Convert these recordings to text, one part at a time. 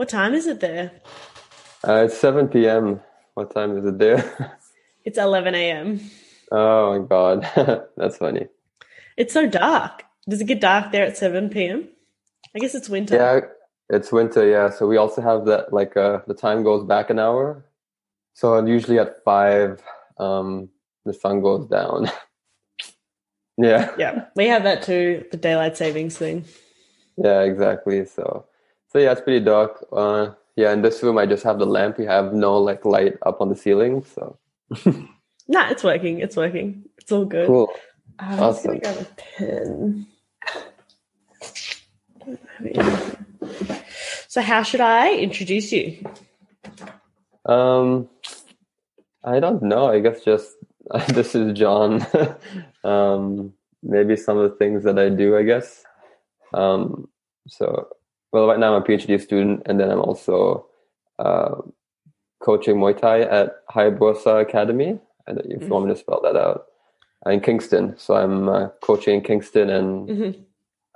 What time is it there? Uh, it's 7 p.m. What time is it there? It's 11 a.m. oh my god, that's funny. It's so dark. Does it get dark there at 7 p.m.? I guess it's winter. Yeah, it's winter. Yeah, so we also have that like uh, the time goes back an hour. So usually at five, um, the sun goes down. yeah. Yeah, we have that too, the daylight savings thing. Yeah, exactly. So, so yeah, it's pretty dark. Uh, yeah, in this room, I just have the lamp. We have no like light up on the ceiling. So, Nah, it's working. It's working. It's all good. cool. I'm just gonna Awesome. grab a pen. So, how should I introduce you? Um, I don't know. I guess just this is John. um, maybe some of the things that I do. I guess. Um, so, well, right now I'm a PhD student, and then I'm also uh, coaching Muay Thai at Hayabusa Academy. I don't know if you want me to spell that out. In Kingston, so I'm uh, coaching in Kingston, and Mhm.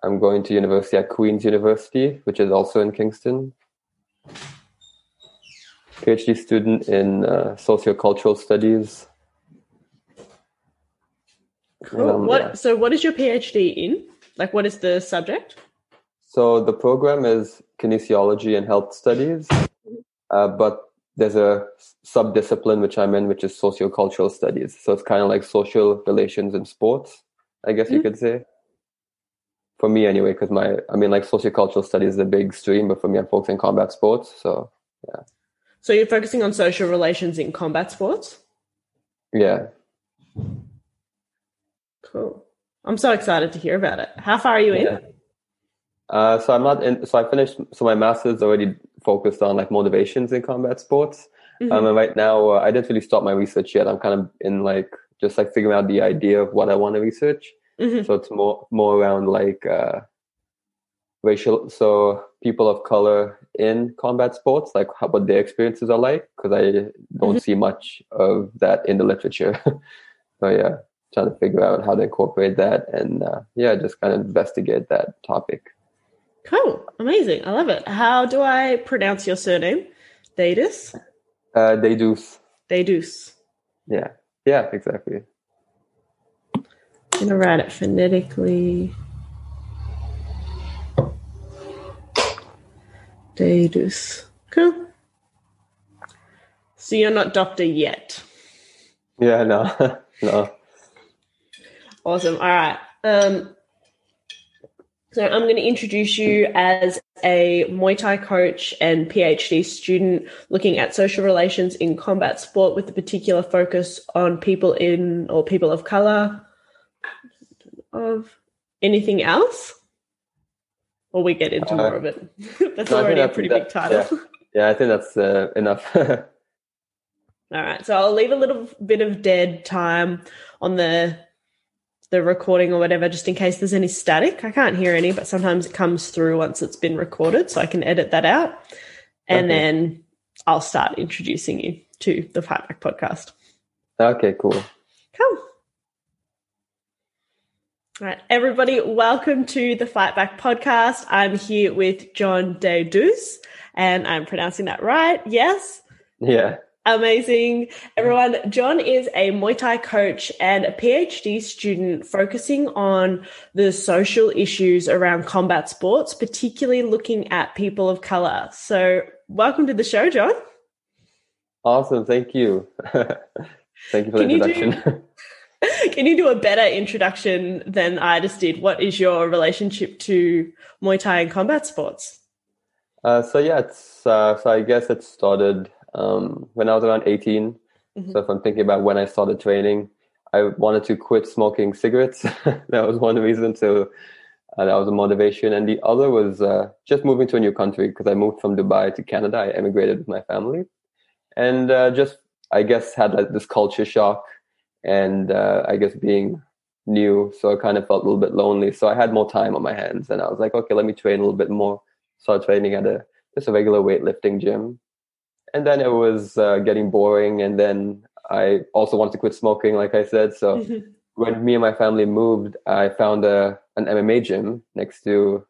I'm going to university at Queen's University, which is also in Kingston. PhD student in uh, sociocultural studies. Cool. Um, what? yeah. So, what is your PhD in? Like, what is the subject? So the program is kinesiology and health studies, uh, but there's a sub-discipline which I'm in, which is sociocultural studies. So it's kind of like social relations in sports, I guess you Mhm. could say. For me, anyway, because my, I mean, like sociocultural studies is a big stream, but for me, I'm focusing combat sports. So yeah. So, you're focusing on social relations in combat sports. yeah, Cool. I'm so excited to hear about it. How far are you in? Uh, so I'm not in. So I finished. So my master's already focused on like motivations in combat sports. Mhm. Um, and right now, uh, I didn't really start my research yet. I'm kind of in like just like figuring out the idea of what I want to research. Mhm. So it's more more around like uh, racial. So people of color in combat sports, like how, what their experiences are like, because I don't see much of that in the literature. so yeah, trying to figure out how to incorporate that, and uh, yeah, just kind of investigate that topic. Cool. Amazing. I love it. How do I pronounce your surname? Datus? Uh, they do. Yeah, yeah, exactly. I'm going to write it phonetically. Daedus. Cool. So you're not doctor yet. Yeah, no, no. Awesome. All right. Um, so I'm going to introduce you as a Muay Thai coach and PhD student looking at social relations in combat sport with a particular focus on people in or people of color. Of anything else? Or we get into Uh, more of it. that's no, already a pretty that- big title. Yeah, I think that's uh, enough. All right, so I'll leave a little bit of dead time on the the recording or whatever, just in case there's any static. I can't hear any, but sometimes it comes through once it's been recorded, so I can edit that out, and Okay. then I'll start introducing you to the Fight Back podcast. okay, cool. Come. All right, everybody, welcome to the Fight Back podcast. I'm here with John Deidouss, and I'm pronouncing that right. Yes. Yeah, Amazing. Everyone, John is a Muay Thai coach and a PhD student focusing on the social issues around combat sports, particularly looking at people of color. So, welcome to the show, John. awesome. Thank you. Thank you for the Can you do- introduction. Can you do a better introduction than I just did? What is your relationship to Muay Thai and combat sports? Uh, so yeah, it's uh, so I guess it started um, when I was around 18. Mhm. So if I'm thinking about when I started training, I wanted to quit smoking cigarettes. that was one reason. So uh, that was a motivation, and the other was uh, just moving to a new country because I moved from Dubai to Canada. I emigrated with my family, and uh, just I guess had like this culture shock, and uh, I guess being new, so I kind of felt a little bit lonely. So I had more time on my hands, and I was like, okay, let me train a little bit more. Started training at a just a regular weightlifting gym, and then it was uh, getting boring. And then I also wanted to quit smoking, like I said. So when me and my family moved, I found a an MMA gym next to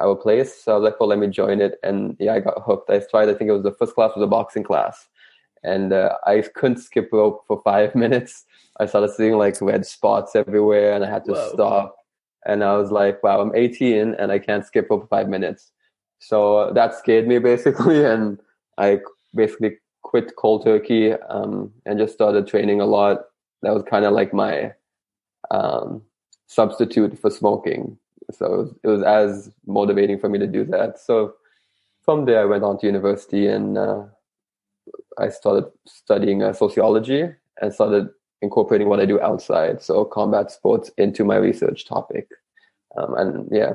our place. So I was like, well, let me join it. And yeah, I got hooked. I tried, I think it was the first class was a boxing class. And uh, I couldn't skip rope for five minutes. I started seeing like red spots everywhere and I had to Whoa. stop. And I was like, wow, I'm 18 and I can't skip rope for five minutes. So uh, that scared me basically. And I basically quit cold turkey um, and just started training a lot. That was kind of like my um, substitute for smoking. So it was, as motivating for me to do that. So from there, I went on to university and uh, I started studying uh, sociology and started incorporating what I do outside, so combat sports, into my research topic. Um, and yeah,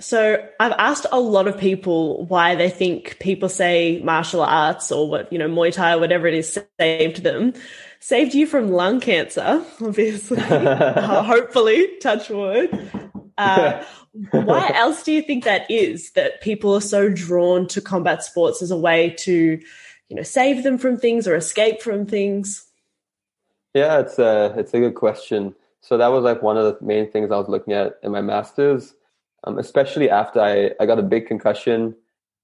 so I've asked a lot of people why they think people say martial arts or what, you know, Muay Thai or whatever it is saved them. Saved you from lung cancer, obviously. uh, hopefully, touch wood. Uh, why else do you think that is that people are so drawn to combat sports as a way to, you know, save them from things or escape from things? Yeah, it's a, it's a good question. So that was like one of the main things I was looking at in my master's um, especially after I, I got a big concussion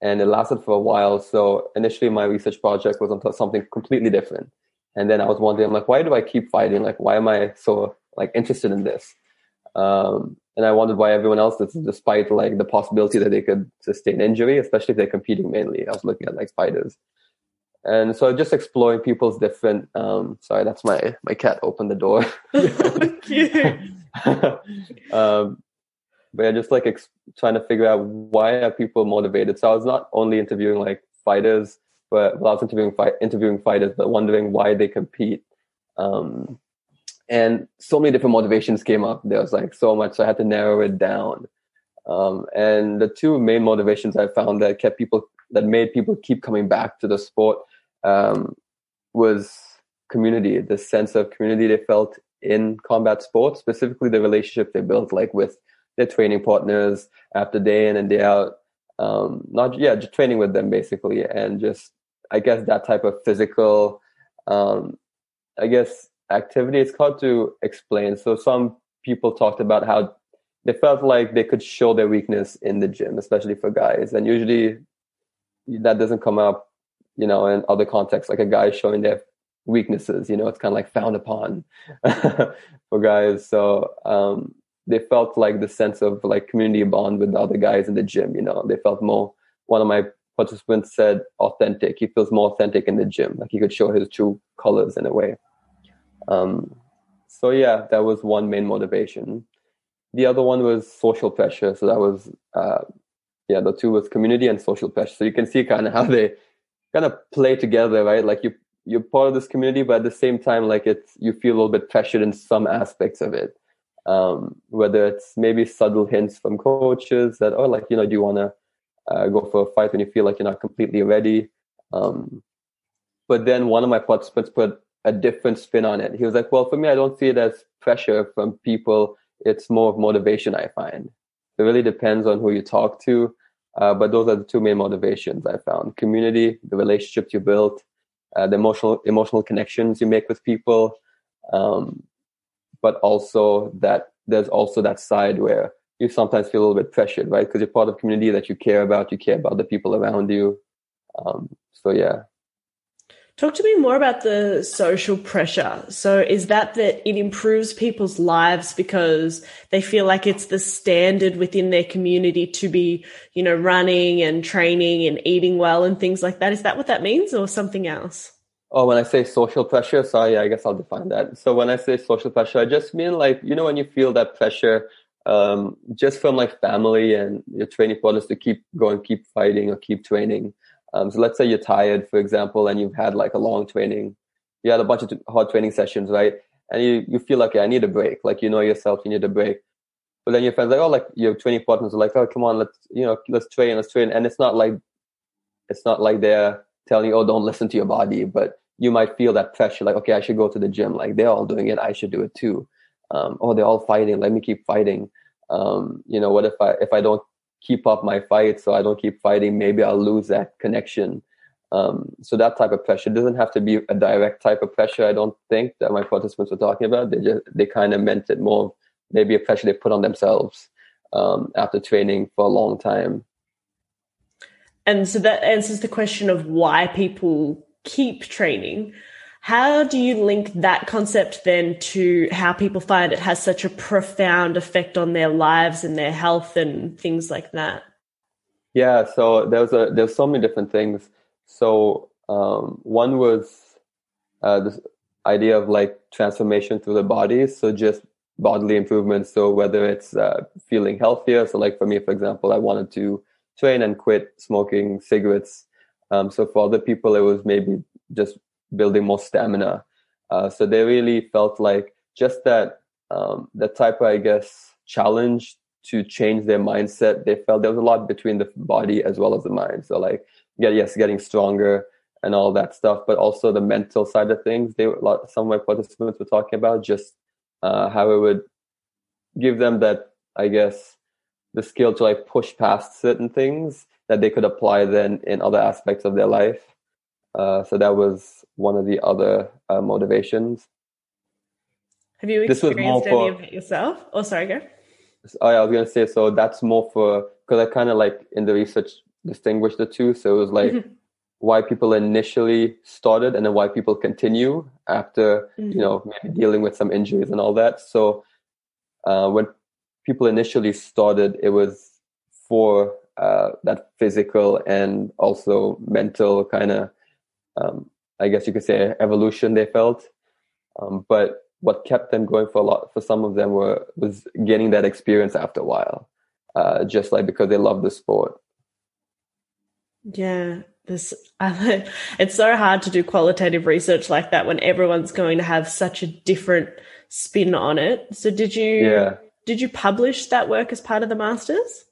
and it lasted for a while. So initially my research project was on something completely different. And then I was wondering, I'm like, why do I keep fighting? Like, why am I so like interested in this? Um, and I wondered why everyone else is, despite like the possibility that they could sustain injury, especially if they're competing mainly. I was looking at like spiders, And so just exploring people's different, um, sorry, that's my, my cat opened the door. um, but yeah, just like ex- trying to figure out why are people motivated. So I was not only interviewing like fighters, but well, I was interviewing fight interviewing fighters, but wondering why they compete. Um, and so many different motivations came up. There was like so much, so I had to narrow it down. Um, and the two main motivations I found that kept people that made people keep coming back to the sport um, was community, the sense of community they felt in combat sports, specifically the relationship they built like with their training partners after day in and day out. Um, not yeah, just training with them basically, and just I guess that type of physical, um, I guess activity. It's hard to explain. So some people talked about how they felt like they could show their weakness in the gym, especially for guys, and usually that doesn't come up, you know, in other contexts. Like a guy showing their weaknesses, you know, it's kind of like frowned upon for guys. So um, they felt like the sense of like community bond with the other guys in the gym. You know, they felt more. One of my participants said authentic. He feels more authentic in the gym. Like he could show his true colors in a way. Um, so yeah, that was one main motivation. The other one was social pressure. So that was uh, yeah, the two was community and social pressure. So you can see kind of how they kind of play together, right? Like you you're part of this community, but at the same time, like it's you feel a little bit pressured in some aspects of it um, whether it's maybe subtle hints from coaches that, oh, like, you know, do you want to uh, go for a fight when you feel like you're not completely ready? Um, but then one of my participants put a different spin on it. He was like, well, for me, I don't see it as pressure from people. It's more of motivation, I find. It really depends on who you talk to. Uh, but those are the two main motivations I found community, the relationships you build, uh, the emotional, emotional connections you make with people. Um, but also that there's also that side where you sometimes feel a little bit pressured, right? Because you're part of a community that you care about, you care about the people around you. Um, so yeah. Talk to me more about the social pressure. So is that that it improves people's lives because they feel like it's the standard within their community to be, you know, running and training and eating well and things like that? Is that what that means or something else? Oh, when I say social pressure, sorry, I guess I'll define that. So when I say social pressure, I just mean like, you know, when you feel that pressure, um, just from like family and your training partners to keep going, keep fighting or keep training. Um, so let's say you're tired, for example, and you've had like a long training, you had a bunch of hard training sessions, right? And you, you feel like, I need a break. Like, you know yourself, you need a break. But then your friends like, oh, like your training partners are like, oh, come on, let's, you know, let's train, let's train. And it's not like, it's not like they're telling you, oh, don't listen to your body, but you might feel that pressure like okay i should go to the gym. Like they're all doing it. I should do it too. Um, oh they're all fighting. Let me keep fighting. Um, you know what if i if i don't keep up my fight so i don't keep fighting maybe i'll lose that connection. Um, so that type of pressure. Doesn't have to be a direct type of pressure i don't think that my participants were talking about. They just they kind of meant it more maybe a pressure they put on themselves um, after training for a long time. And so that answers the question of why people keep training. How do you link that concept then to how people find it has such a profound effect on their lives and their health and things like that? Yeah, so there's a there's so many different things. So um, one was uh, this idea of like transformation through the body. So just bodily improvements. So whether it's uh, feeling healthier. So like for me, for example, I wanted to train and quit smoking cigarettes. Um, so for other people, it was maybe just building more stamina. Uh, so they really felt like just that um, that type of, I guess, challenge to change their mindset. They felt there was a lot between the body as well as the mind. So like, yeah, yes, getting stronger and all that stuff, but also the mental side of things. They lot, some of my participants were talking about just uh, how it would give them that, I guess, the skill to like push past certain things that they could apply then in other aspects of their life. Uh, so that was one of the other uh, motivations. Have you experienced any for, of it yourself? Oh, sorry, go. Oh, yeah, I was gonna say so. That's more for because I kind of like in the research distinguished the two. So it was like mm-hmm. why people initially started and then why people continue after mm-hmm. you know maybe dealing with some injuries and all that. So uh, when people initially started, it was for uh, that physical and also mental kind of um, I guess you could say evolution they felt. Um, but what kept them going for a lot, for some of them were, was getting that experience after a while, uh, just like because they love the sport. Yeah, this I, it's so hard to do qualitative research like that when everyone's going to have such a different spin on it. So did you yeah. did you publish that work as part of the masters?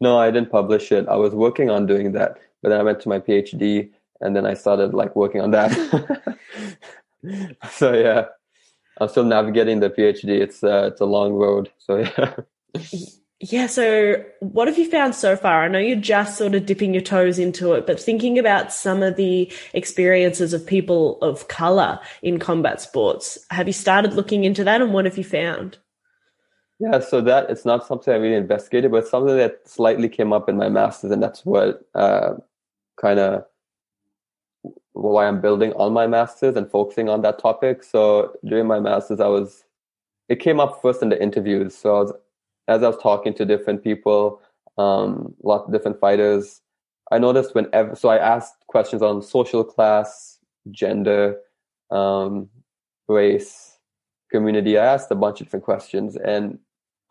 No, I didn't publish it. I was working on doing that, but then I went to my PhD and then I started like working on that. so yeah, I'm still navigating the PhD. It's uh, it's a long road. So yeah. Yeah. So, what have you found so far? I know you're just sort of dipping your toes into it, but thinking about some of the experiences of people of color in combat sports, have you started looking into that and what have you found? Yeah, so that it's not something I really investigated, but something that slightly came up in my master's, and that's what uh, kind of why I'm building on my master's and focusing on that topic. So during my master's, I was, it came up first in the interviews. So I was, as I was talking to different people, um, a lot of different fighters, I noticed whenever, so I asked questions on social class, gender, um, race, community. I asked a bunch of different questions and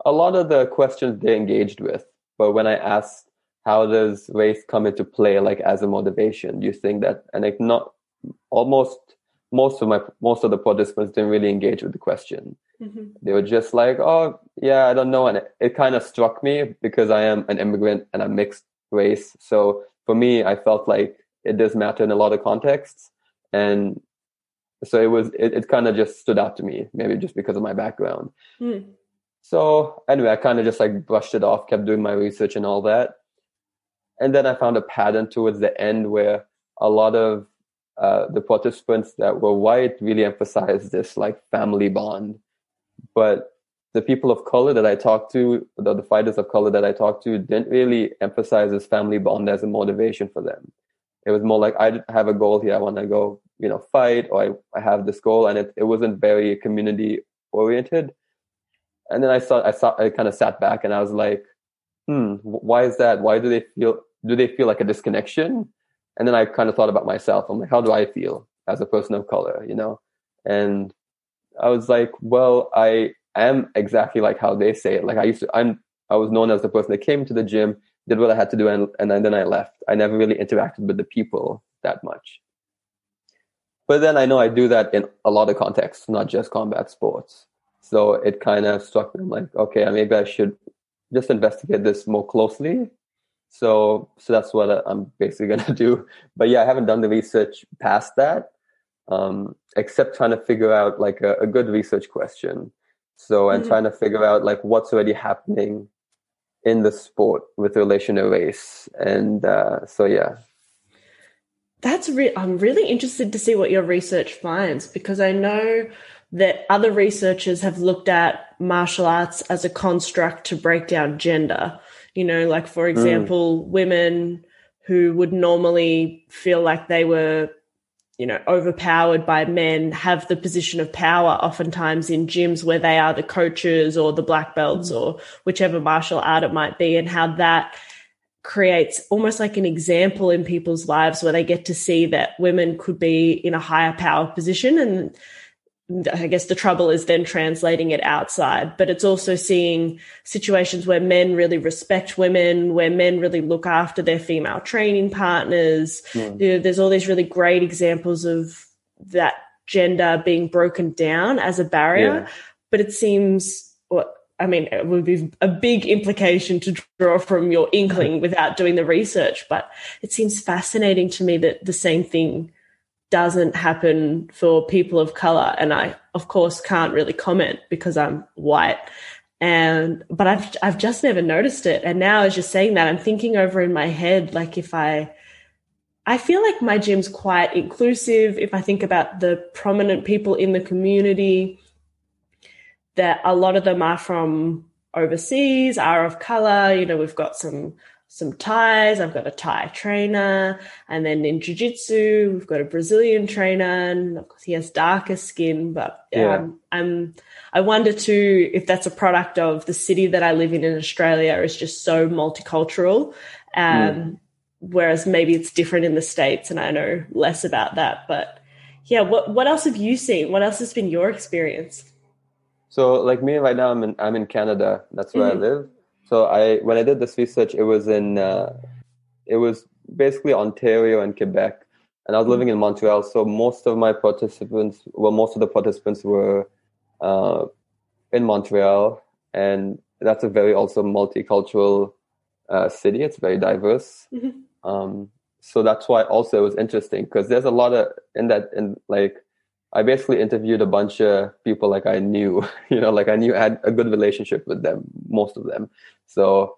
a lot of the questions they engaged with. But when I asked how does race come into play like as a motivation do you think that and like not almost most of my most of the participants didn't really engage with the question mm-hmm. they were just like oh yeah i don't know and it, it kind of struck me because i am an immigrant and i'm mixed race so for me i felt like it does matter in a lot of contexts and so it was it, it kind of just stood out to me maybe just because of my background mm. So anyway i kind of just like brushed it off kept doing my research and all that and then I found a pattern towards the end where a lot of uh, the participants that were white really emphasized this like family bond. But the people of color that I talked to, the, the fighters of color that I talked to, didn't really emphasize this family bond as a motivation for them. It was more like I have a goal here. I want to go, you know, fight, or I, I have this goal, and it, it wasn't very community oriented. And then I saw, I saw, I kind of sat back and I was like, hmm, why is that? Why do they feel do they feel like a disconnection? And then I kind of thought about myself. I'm like, how do I feel as a person of color, you know? And I was like, well, I am exactly like how they say it. Like I used to, I'm, I was known as the person that came to the gym, did what I had to do, and, and then I left. I never really interacted with the people that much. But then I know I do that in a lot of contexts, not just combat sports. So it kind of struck me like, okay, maybe I should just investigate this more closely so, so that's what I'm basically going to do. But yeah, I haven't done the research past that, um, except trying to figure out like a, a good research question. So, and mm-hmm. trying to figure out like what's already happening in the sport with relation to race. And uh, so, yeah. That's re- I'm really interested to see what your research finds because I know that other researchers have looked at martial arts as a construct to break down gender. You know, like for example, mm. women who would normally feel like they were you know, overpowered by men have the position of power oftentimes in gyms where they are the coaches or the black belts mm. or whichever martial art it might be, and how that creates almost like an example in people's lives where they get to see that women could be in a higher power position and I guess the trouble is then translating it outside, but it's also seeing situations where men really respect women, where men really look after their female training partners. Mm. You know, there's all these really great examples of that gender being broken down as a barrier, yeah. but it seems, well, I mean, it would be a big implication to draw from your inkling without doing the research, but it seems fascinating to me that the same thing doesn't happen for people of color. And I, of course, can't really comment because I'm white. And, but I've, I've just never noticed it. And now as you're saying that, I'm thinking over in my head, like if I, I feel like my gym's quite inclusive. If I think about the prominent people in the community, that a lot of them are from overseas, are of color. You know, we've got some some ties. I've got a Thai trainer. And then in Jiu Jitsu, we've got a Brazilian trainer. And of course, he has darker skin. But yeah. um, I'm, I wonder too if that's a product of the city that I live in in Australia is just so multicultural. Um, mm. Whereas maybe it's different in the States. And I know less about that. But yeah, what, what else have you seen? What else has been your experience? So, like me right now, I'm in, I'm in Canada. That's where mm-hmm. I live so I when I did this research, it was in uh, it was basically Ontario and Quebec, and I was living in Montreal. So most of my participants, well, most of the participants were uh, in Montreal, and that's a very also multicultural uh, city. It's very diverse. Mm-hmm. Um, so that's why also it was interesting because there's a lot of in that in like I basically interviewed a bunch of people like I knew, you know, like I knew I had a good relationship with them, most of them. So,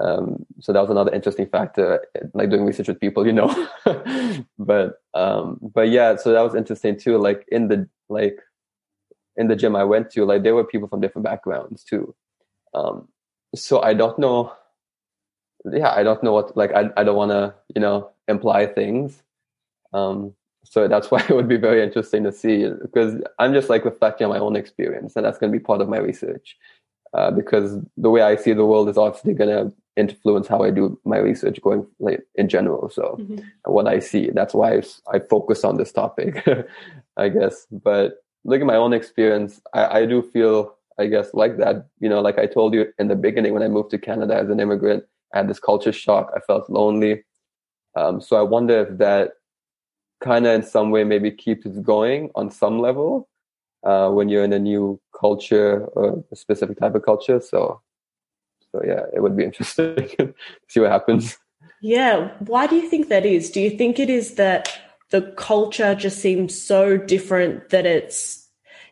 um, so that was another interesting factor, like doing research with people, you know. but, um, but yeah, so that was interesting too. Like in the like in the gym I went to, like there were people from different backgrounds too. Um, so I don't know. Yeah, I don't know what like I I don't want to you know imply things. Um, so that's why it would be very interesting to see because I'm just like reflecting on my own experience, and that's going to be part of my research. Uh, because the way I see the world is obviously going to influence how I do my research going like in general. So mm-hmm. what I see, that's why I, focus on this topic, I guess. But looking at my own experience, I, I do feel, I guess, like that. You know, like I told you in the beginning when I moved to Canada as an immigrant, I had this culture shock. I felt lonely. Um, so I wonder if that kind of in some way maybe keeps it going on some level uh, when you're in a new culture or a specific type of culture. So, so yeah, it would be interesting to see what happens. Yeah. Why do you think that is? Do you think it is that the culture just seems so different that it's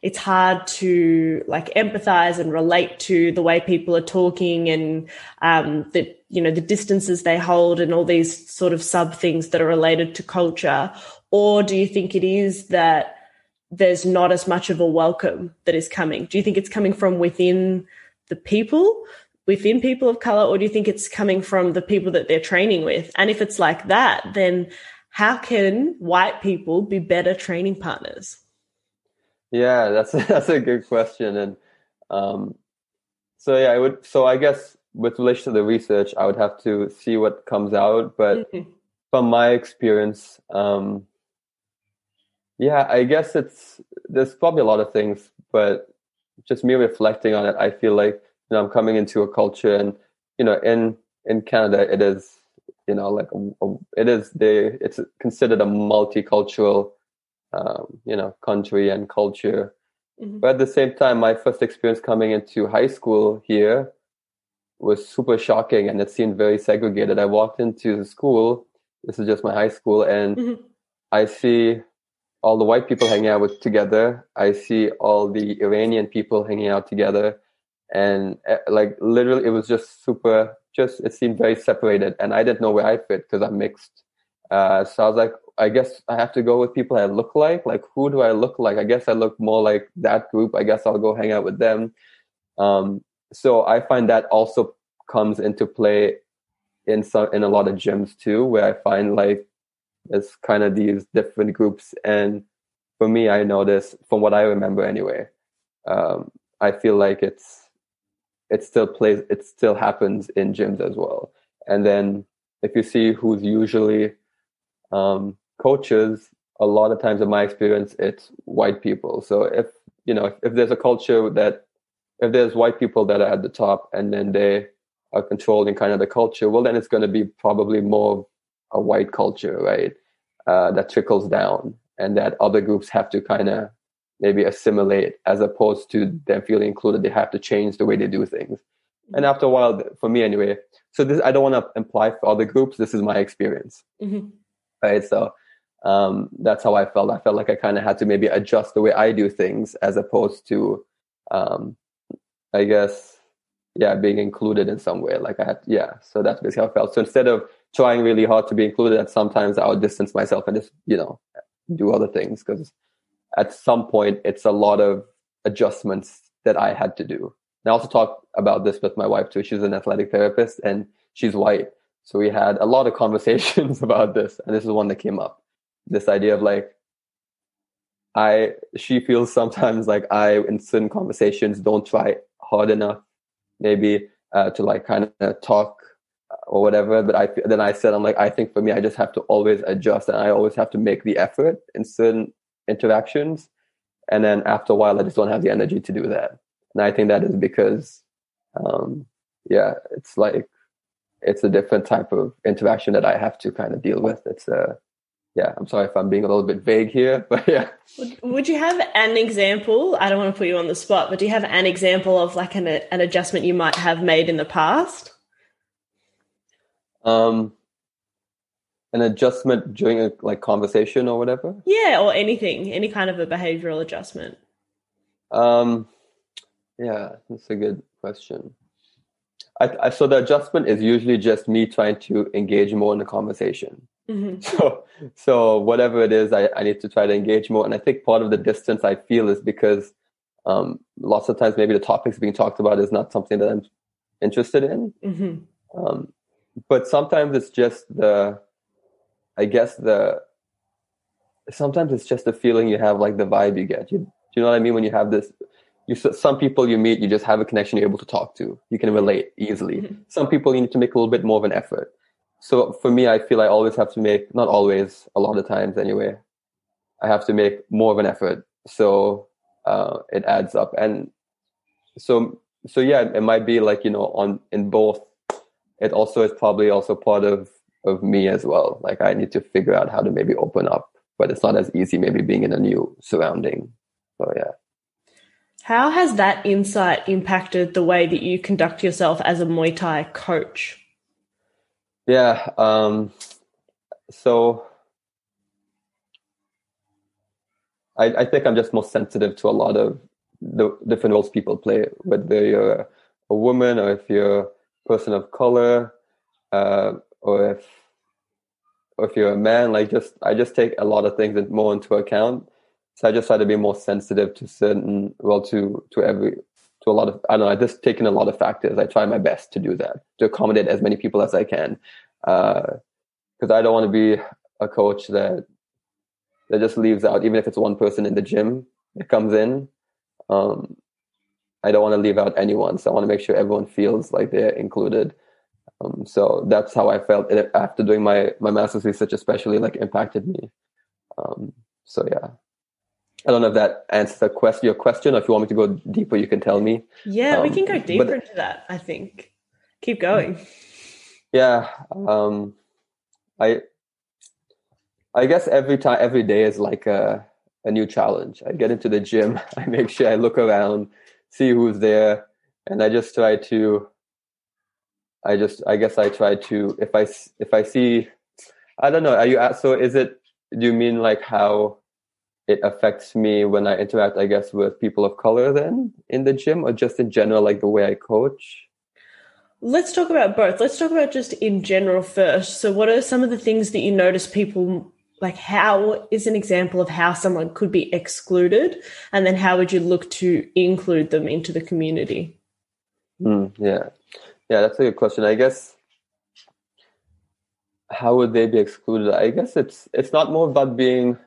it's hard to like empathize and relate to the way people are talking and um, the you know the distances they hold and all these sort of sub things that are related to culture or do you think it is that there's not as much of a welcome that is coming? Do you think it's coming from within the people, within people of color, or do you think it's coming from the people that they're training with? And if it's like that, then how can white people be better training partners? Yeah, that's that's a good question, and um, so yeah, I would. So I guess with relation to the research, I would have to see what comes out. But mm-hmm. from my experience, um, yeah, I guess it's there's probably a lot of things, but just me reflecting on it, I feel like you know I'm coming into a culture, and you know, in in Canada, it is you know like a, a, it is the it's considered a multicultural um, you know country and culture. Mm-hmm. But at the same time, my first experience coming into high school here was super shocking, and it seemed very segregated. I walked into the school. This is just my high school, and mm-hmm. I see all the white people hanging out with together. I see all the Iranian people hanging out together, and uh, like literally, it was just super. Just it seemed very separated, and I didn't know where I fit because I'm mixed. Uh, so I was like, I guess I have to go with people I look like. Like, who do I look like? I guess I look more like that group. I guess I'll go hang out with them. Um, so I find that also comes into play in some in a lot of gyms too, where I find like there's kind of these different groups. And for me, I notice from what I remember anyway, um, I feel like it's it still plays it still happens in gyms as well. And then if you see who's usually um, coaches, a lot of times in my experience, it's white people. So if you know if, if there's a culture that if there's white people that are at the top and then they are controlling kind of the culture, well, then it's going to be probably more a white culture, right? Uh, that trickles down and that other groups have to kind of maybe assimilate as opposed to them feeling included. They have to change the way they do things. And after a while, for me anyway, so this, I don't want to imply for other groups. This is my experience. Mm-hmm. Right. So, um, that's how I felt. I felt like I kind of had to maybe adjust the way I do things as opposed to, um, I guess, yeah, being included in some way. Like I had, yeah. So that's basically how I felt. So instead of trying really hard to be included, and sometimes I would distance myself and just, you know, do other things because at some point it's a lot of adjustments that I had to do. And I also talked about this with my wife too. She's an athletic therapist and she's white. So we had a lot of conversations about this. And this is one that came up. This idea of like, I, she feels sometimes like I, in certain conversations, don't try hard enough, maybe uh, to like kind of talk or whatever. But I then I said I'm like I think for me I just have to always adjust and I always have to make the effort in certain interactions. And then after a while, I just don't have the energy to do that. And I think that is because, um, yeah, it's like it's a different type of interaction that I have to kind of deal with. It's a yeah, I'm sorry if I'm being a little bit vague here, but yeah. Would you have an example? I don't want to put you on the spot, but do you have an example of like an, an adjustment you might have made in the past? Um, an adjustment during a like conversation or whatever. Yeah, or anything, any kind of a behavioral adjustment. Um, yeah, that's a good question. I, I, so the adjustment is usually just me trying to engage more in the conversation. Mm-hmm. So, so whatever it is, I, I need to try to engage more. And I think part of the distance I feel is because um, lots of times maybe the topics being talked about is not something that I'm interested in. Mm-hmm. Um, but sometimes it's just the, I guess the, sometimes it's just the feeling you have, like the vibe you get. You, do you know what I mean? When you have this, you some people you meet, you just have a connection you're able to talk to. You can relate easily. Mm-hmm. Some people you need to make a little bit more of an effort so for me, I feel I always have to make, not always, a lot of times anyway, I have to make more of an effort. So uh, it adds up. And so, so yeah, it might be like, you know, on, in both, it also is probably also part of, of me as well. Like I need to figure out how to maybe open up, but it's not as easy maybe being in a new surrounding. So yeah. How has that insight impacted the way that you conduct yourself as a Muay Thai coach? Yeah. Um, so I, I think I'm just more sensitive to a lot of the different roles people play, whether you're a woman or if you're person of color, uh, or if or if you're a man. Like just I just take a lot of things more into account. So I just try to be more sensitive to certain well to to every to a lot of I don't know. I just taken a lot of factors. I try my best to do that to accommodate as many people as I can, because uh, I don't want to be a coach that that just leaves out even if it's one person in the gym that comes in. Um, I don't want to leave out anyone, so I want to make sure everyone feels like they're included. Um, so that's how I felt it, after doing my my master's research, especially like impacted me. Um, so yeah. I don't know if that answers the question, your question, or if you want me to go deeper, you can tell me. Yeah, um, we can go deeper but, into that. I think. Keep going. Yeah, um, I, I guess every time, every day is like a a new challenge. I get into the gym, I make sure I look around, see who's there, and I just try to. I just, I guess, I try to. If I if I see, I don't know. Are you so? Is it? Do you mean like how? it affects me when I interact, I guess, with people of color then in the gym or just in general, like the way I coach? Let's talk about both. Let's talk about just in general first. So, what are some of the things that you notice people like how is an example of how someone could be excluded? And then how would you look to include them into the community? Mm, yeah. Yeah that's a good question. I guess how would they be excluded? I guess it's it's not more about being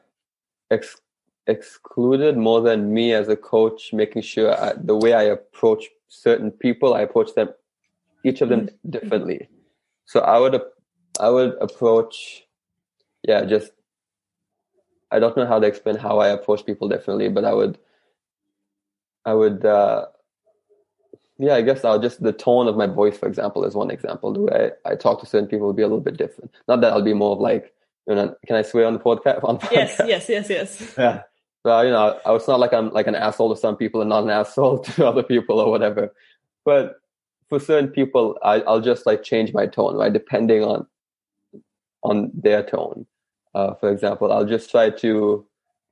ex- excluded more than me as a coach making sure I, the way i approach certain people i approach them each of them mm-hmm. differently. So i would i would approach yeah just I don't know how to explain how I approach people differently, but I would, I would, uh, yeah, I guess I'll just the tone of my voice, for example, is one example. The way I, I talk to certain people will be a little bit different. Not that I'll be more of like, you know, can I swear on the podcast? On? Yes, yes, yes, yes. Yeah. Well, you know, I was not like I'm like an asshole to some people and not an asshole to other people or whatever. But for certain people, I, I'll just like change my tone, right, depending on on their tone. Uh, for example, I'll just try to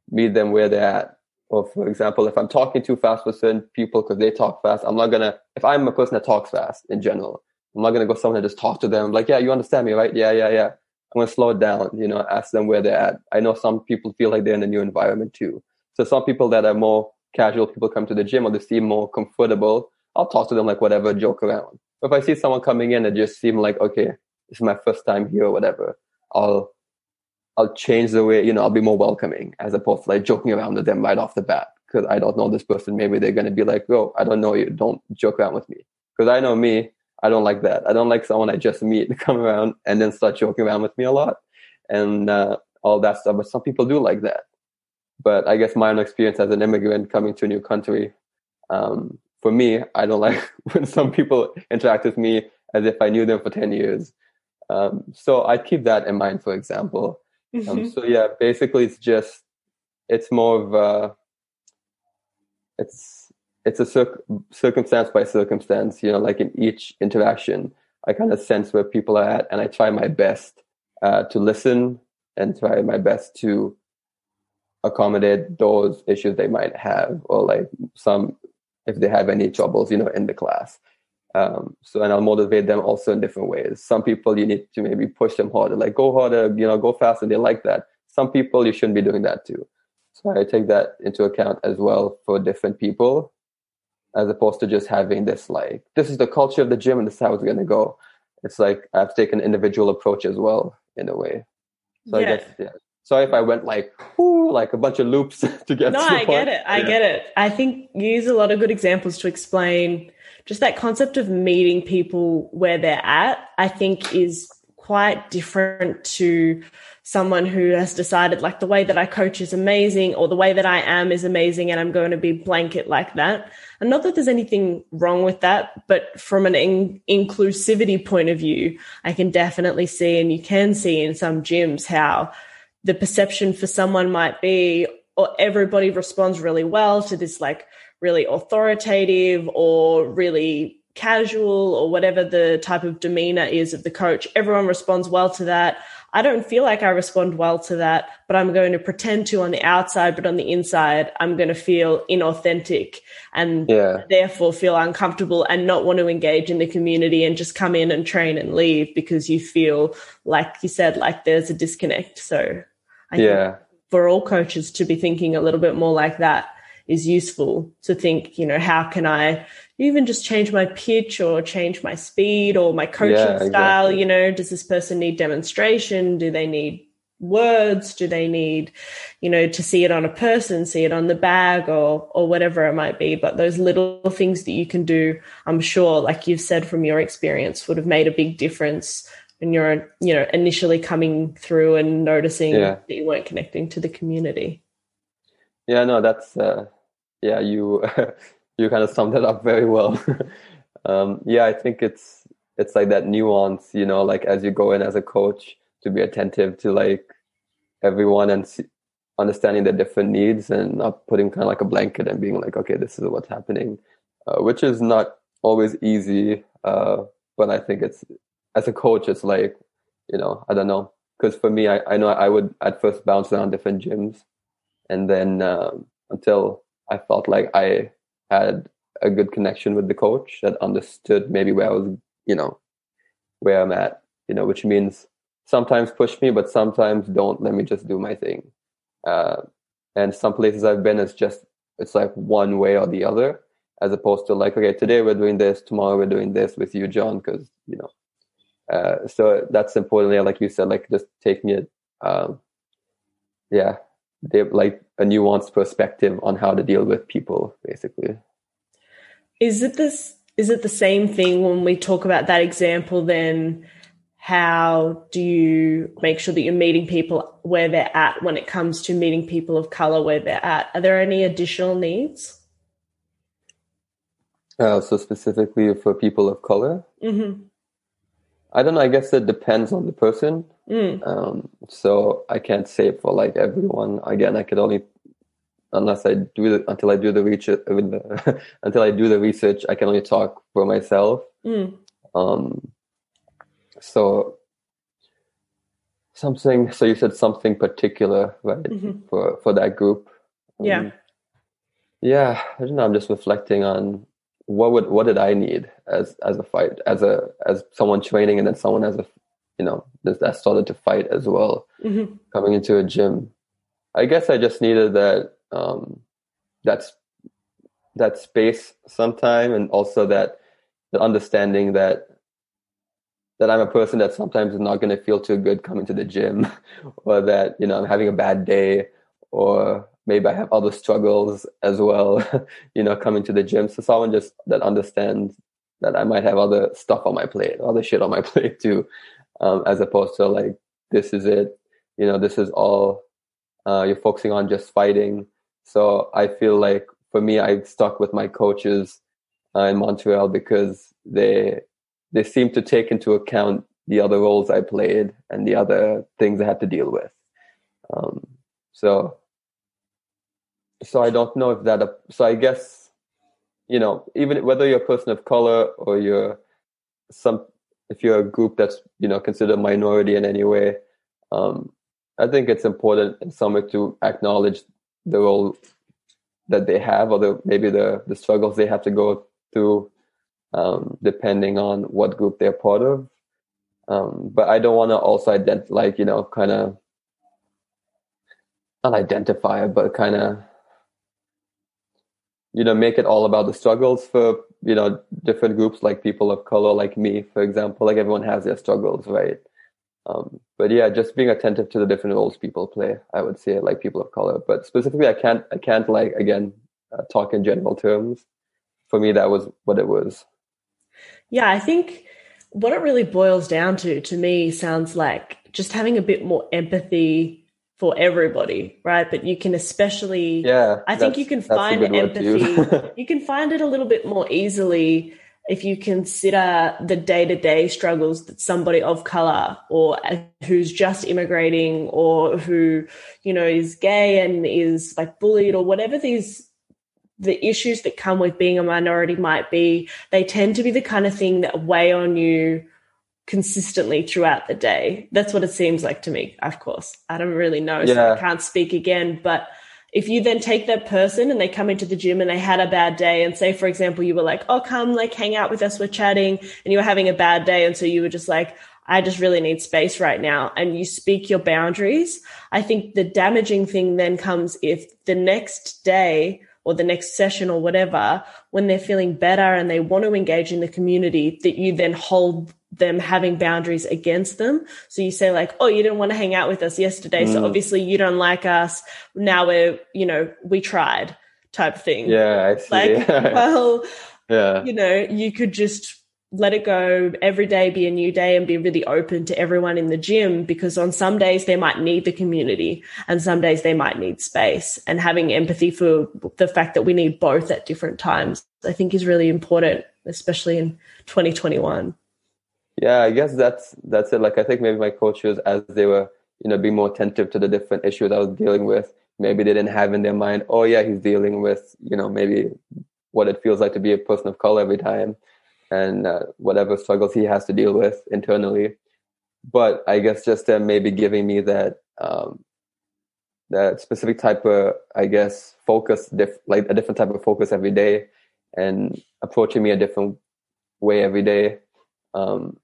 meet them where they're at. Or for example, if I'm talking too fast with certain people because they talk fast, I'm not gonna. If I'm a person that talks fast in general, I'm not gonna go someone and just talk to them like, yeah, you understand me, right? Yeah, yeah, yeah. I'm gonna slow it down. You know, ask them where they're at. I know some people feel like they're in a new environment too. So some people that are more casual, people come to the gym or they seem more comfortable. I'll talk to them like whatever, joke around. If I see someone coming in and just seem like, okay, this is my first time here or whatever, I'll I'll change the way, you know, I'll be more welcoming as opposed to like joking around with them right off the bat. Cause I don't know this person. Maybe they're going to be like, oh, I don't know you. Don't joke around with me. Cause I know me. I don't like that. I don't like someone I just meet to come around and then start joking around with me a lot and uh, all that stuff. But some people do like that. But I guess my own experience as an immigrant coming to a new country, um, for me, I don't like when some people interact with me as if I knew them for 10 years. Um, so I keep that in mind, for example. Um, mm-hmm. so yeah, basically it's just it's more of a, it's it's a circ- circumstance by circumstance. You know, like in each interaction, I kind of sense where people are at, and I try my best uh, to listen and try my best to accommodate those issues they might have, or like some if they have any troubles, you know, in the class. Um, so, and I'll motivate them also in different ways. Some people you need to maybe push them harder, like go harder, you know, go faster. They like that. Some people you shouldn't be doing that too. So I take that into account as well for different people, as opposed to just having this like, this is the culture of the gym and this is how it's going to go. It's like I have to take an individual approach as well in a way. So yeah. I guess, yeah. Sorry if I went like, whoo, like a bunch of loops to get. No, to I get it. I yeah. get it. I think you use a lot of good examples to explain just that concept of meeting people where they're at, I think is quite different to someone who has decided like the way that I coach is amazing or the way that I am is amazing and I'm going to be blanket like that. And not that there's anything wrong with that, but from an in- inclusivity point of view, I can definitely see and you can see in some gyms how the perception for someone might be or everybody responds really well to this like really authoritative or really casual or whatever the type of demeanor is of the coach. Everyone responds well to that. I don't feel like I respond well to that, but I'm going to pretend to on the outside, but on the inside, I'm going to feel inauthentic and yeah. therefore feel uncomfortable and not want to engage in the community and just come in and train and leave because you feel like you said, like there's a disconnect. So I yeah. for all coaches to be thinking a little bit more like that is useful to think, you know, how can I even just change my pitch or change my speed or my coaching yeah, style? Exactly. You know, does this person need demonstration? Do they need words? Do they need, you know, to see it on a person, see it on the bag or or whatever it might be? But those little things that you can do, I'm sure, like you've said from your experience, would have made a big difference when you're, you know, initially coming through and noticing yeah. that you weren't connecting to the community. Yeah, no, that's uh, yeah, you you kind of summed it up very well. um, yeah, I think it's it's like that nuance, you know, like as you go in as a coach to be attentive to like everyone and see, understanding their different needs and not putting kind of like a blanket and being like, okay, this is what's happening, uh, which is not always easy. Uh, but I think it's as a coach, it's like, you know, I don't know, because for me, I, I know I would at first bounce around different gyms, and then um, until I felt like I had a good connection with the coach that understood maybe where I was, you know, where I'm at, you know, which means sometimes push me, but sometimes don't let me just do my thing. Uh, and some places I've been, it's just it's like one way or the other, as opposed to like, okay, today we're doing this, tomorrow we're doing this with you, John, because you know. Uh, so that's important. Yeah, like you said, like just taking it, um, yeah, they have like a nuanced perspective on how to deal with people, basically. Is it this? Is it the same thing when we talk about that example? Then how do you make sure that you're meeting people where they're at when it comes to meeting people of color where they're at? Are there any additional needs? Uh, so specifically for people of color, mm-hmm. I don't know. I guess it depends on the person. Mm. Um, so I can't say for like everyone. Again, I could only unless I do the, until I do the research until I do the research. I can only talk for myself. Mm. Um, so something. So you said something particular, right? Mm-hmm. For for that group. Um, yeah. Yeah, I don't know. I'm just reflecting on what would what did I need as as a fight as a as someone training and then someone as a you know that started to fight as well mm-hmm. coming into a gym. I guess I just needed that um, that's that space sometime and also that the understanding that that I'm a person that sometimes is not going to feel too good coming to the gym, or that you know I'm having a bad day, or maybe I have other struggles as well, you know, coming to the gym. So someone just that understands that I might have other stuff on my plate, other shit on my plate too, um, as opposed to like this is it, you know, this is all uh, you're focusing on just fighting. So I feel like for me, I stuck with my coaches uh, in Montreal because they they seem to take into account the other roles I played and the other things I had to deal with. Um, so, so I don't know if that. So I guess, you know, even whether you're a person of color or you're some, if you're a group that's you know considered minority in any way, um, I think it's important in some way to acknowledge the role that they have, or the maybe the the struggles they have to go through um, depending on what group they're part of. Um, but I don't want to also ident- like you know kind of not identify, but kind of you know make it all about the struggles for you know different groups like people of color, like me, for example. Like everyone has their struggles, right? Um, but yeah, just being attentive to the different roles people play, I would say, like people of color. But specifically, I can't, I can't like again uh, talk in general terms. For me, that was what it was. Yeah, I think what it really boils down to, to me, sounds like just having a bit more empathy for everybody, right? But you can especially, yeah, I think you can find empathy. you can find it a little bit more easily if you consider the day to day struggles that somebody of color or uh, who's just immigrating or who, you know, is gay and is like bullied or whatever these the issues that come with being a minority might be, they tend to be the kind of thing that weigh on you consistently throughout the day. That's what it seems like to me, of course. I don't really know, so. I can't speak again. But if you then take that person and they come into the gym and they had a bad day, and say, for example, you were like, oh, come, like, hang out with us, we're chatting, and you were having a bad day. And so you were just like, I just really need space right now. And you speak your boundaries. I think the damaging thing then comes if the next day, or the next session or whatever, when they're feeling better and they want to engage in the community, that you then hold them having boundaries against them. So you say like, oh, you didn't want to hang out with us yesterday. Mm. So obviously you don't like us. Now we're, you know, we tried type thing. Yeah. I see. Like, well, yeah. you know, you could just let it go every day be a new day and be really open to everyone in the gym because on some days they might need the community and some days they might need space and having empathy for the fact that we need both at different times i think is really important especially in 2021 yeah i guess that's that's it like i think maybe my coaches as they were you know being more attentive to the different issues i was dealing with maybe they didn't have in their mind oh yeah he's dealing with you know maybe what it feels like to be a person of color every time and uh, whatever struggles he has to deal with internally. But I guess just them maybe giving me that um, that specific type of, I guess, focus, diff- like a different type of focus every day, and approaching me a different way every day, um,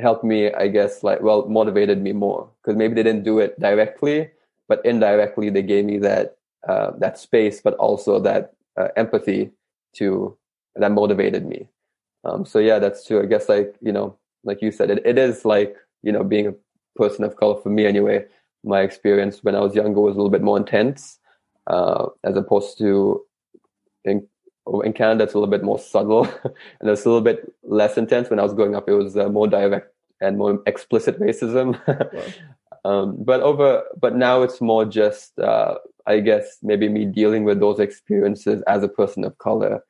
helped me, I guess, like, well, motivated me more because maybe they didn't do it directly, but indirectly they gave me that, uh, that space, but also that uh, empathy to, that motivated me. Um, so yeah, that's true. I guess like, you know, like you said, it, it is like, you know, being a person of color for me anyway, my experience when I was younger was a little bit more intense, uh, as opposed to in in Canada, it's a little bit more subtle and it's a little bit less intense. When I was growing up, it was uh, more direct and more explicit racism. um, but over, but now it's more just, uh, I guess, maybe me dealing with those experiences as a person of color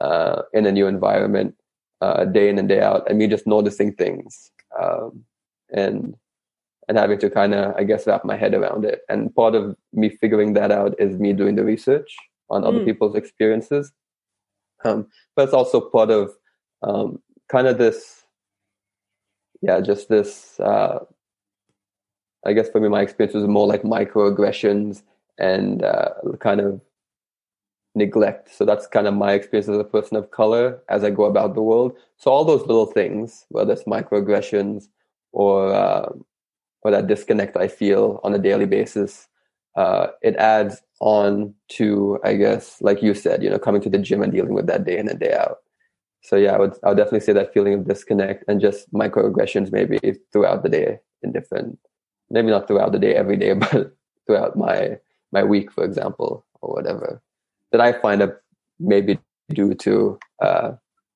uh, in a new environment, uh, day in and day out, and me just noticing things um, and and having to kind of, I guess, wrap my head around it. And part of me figuring that out is me doing the research on other mm. people's experiences um, but it's also part of um, kind of this, yeah, just this. Uh, I guess for me, my experience was more like microaggressions and uh, kind of neglect. So that's kind of my experience as a person of color as I go about the world. So all those little things, whether it's microaggressions or uh, or that disconnect I feel on a daily basis, uh, it adds on to, I guess, like you said, you know, coming to the gym and dealing with that day in and day out. So yeah, I would I would definitely say that feeling of disconnect and just microaggressions maybe throughout the day in different, maybe not throughout the day every day, but throughout my my week, for example, or whatever, that I find up maybe due to uh,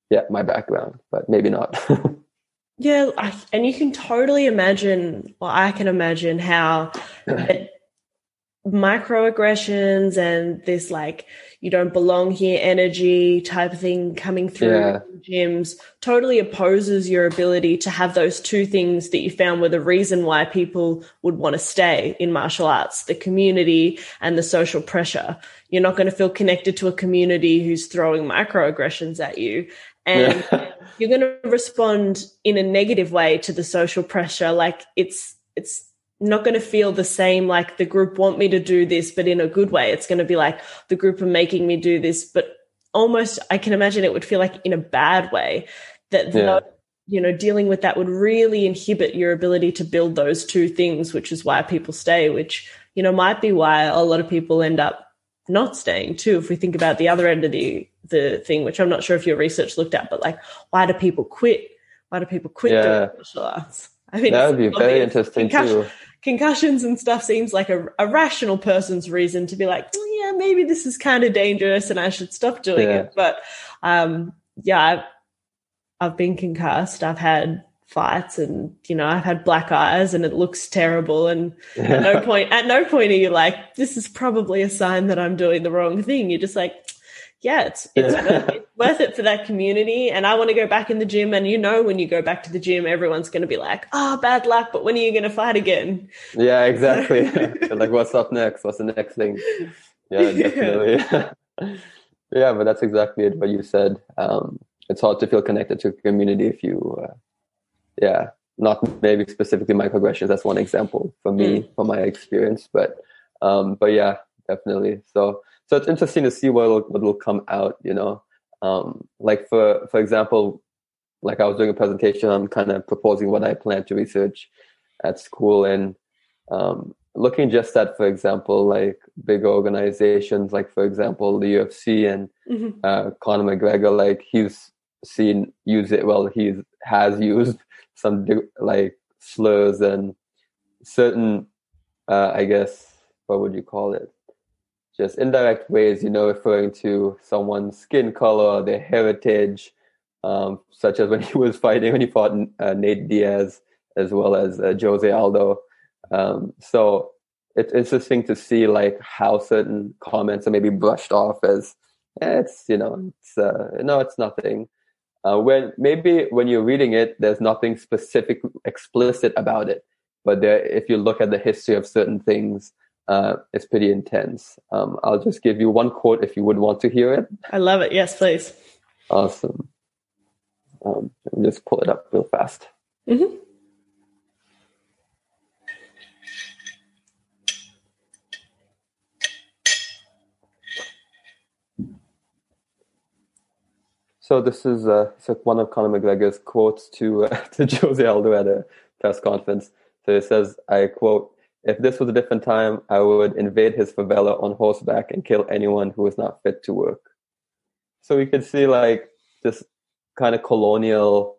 yeah my background, but maybe not. yeah, I, and you can totally imagine. Well, I can imagine how it, microaggressions and this like you don't belong here energy type of thing coming through yeah. gyms totally opposes your ability to have those two things that you found were the reason why people would want to stay in martial arts the community and the social pressure you're not going to feel connected to a community who's throwing microaggressions at you and yeah. you're going to respond in a negative way to the social pressure like it's it's not going to feel the same like the group want me to do this, but in a good way. It's going to be like the group are making me do this, but almost I can imagine it would feel like in a bad way that yeah. you know dealing with that would really inhibit your ability to build those two things, which is why people stay, which you know might be why a lot of people end up not staying too. If we think about the other end of the the thing, which I'm not sure if your research looked at, but like why do people quit? Why do people quit yeah. doing martial arts? I mean, that would be very interesting too concussions and stuff seems like a, a rational person's reason to be like, oh, yeah, maybe this is kind of dangerous and I should stop doing yeah. it. But um, yeah, I've, I've been concussed. I've had fights and you know I've had black eyes and it looks terrible and at no point at no point are you like this is probably a sign that I'm doing the wrong thing you're just like yeah, it's it's worth, it, worth it for that community. And I want to go back in the gym. And you know, when you go back to the gym, everyone's going to be like, "Oh, bad luck," but when are you going to fight again? Yeah, exactly. like, what's up next? What's the next thing? Yeah, definitely. yeah, but that's exactly it. What you said. Um, it's hard to feel connected to a community if you, uh, yeah, not maybe specifically microaggressions. That's one example for me, mm. from my experience. But, um, but yeah, definitely. So so it's interesting to see what will, what will come out you know um, like for for example like i was doing a presentation i'm kind of proposing what i plan to research at school and um, looking just at for example like big organizations like for example the ufc and mm-hmm. uh, conor mcgregor like he's seen use it well he has used some like slurs and certain uh, i guess what would you call it just indirect ways, you know, referring to someone's skin color, their heritage, um, such as when he was fighting, when he fought uh, Nate Diaz as well as uh, Jose Aldo. Um, so it's interesting to see like how certain comments are maybe brushed off as eh, it's you know it's uh, no it's nothing. Uh, when maybe when you're reading it, there's nothing specific explicit about it, but there, if you look at the history of certain things, uh, it's pretty intense. Um, I'll just give you one quote if you would want to hear it. I love it. Yes, please. Awesome. Um, let me just pull it up real fast. Mm-hmm. So this is uh, so one of Conor McGregor's quotes to uh, to Jose Aldo at a press conference. So it says, I quote, if this was a different time, I would invade his favela on horseback and kill anyone who is not fit to work. So we could see like this kind of colonial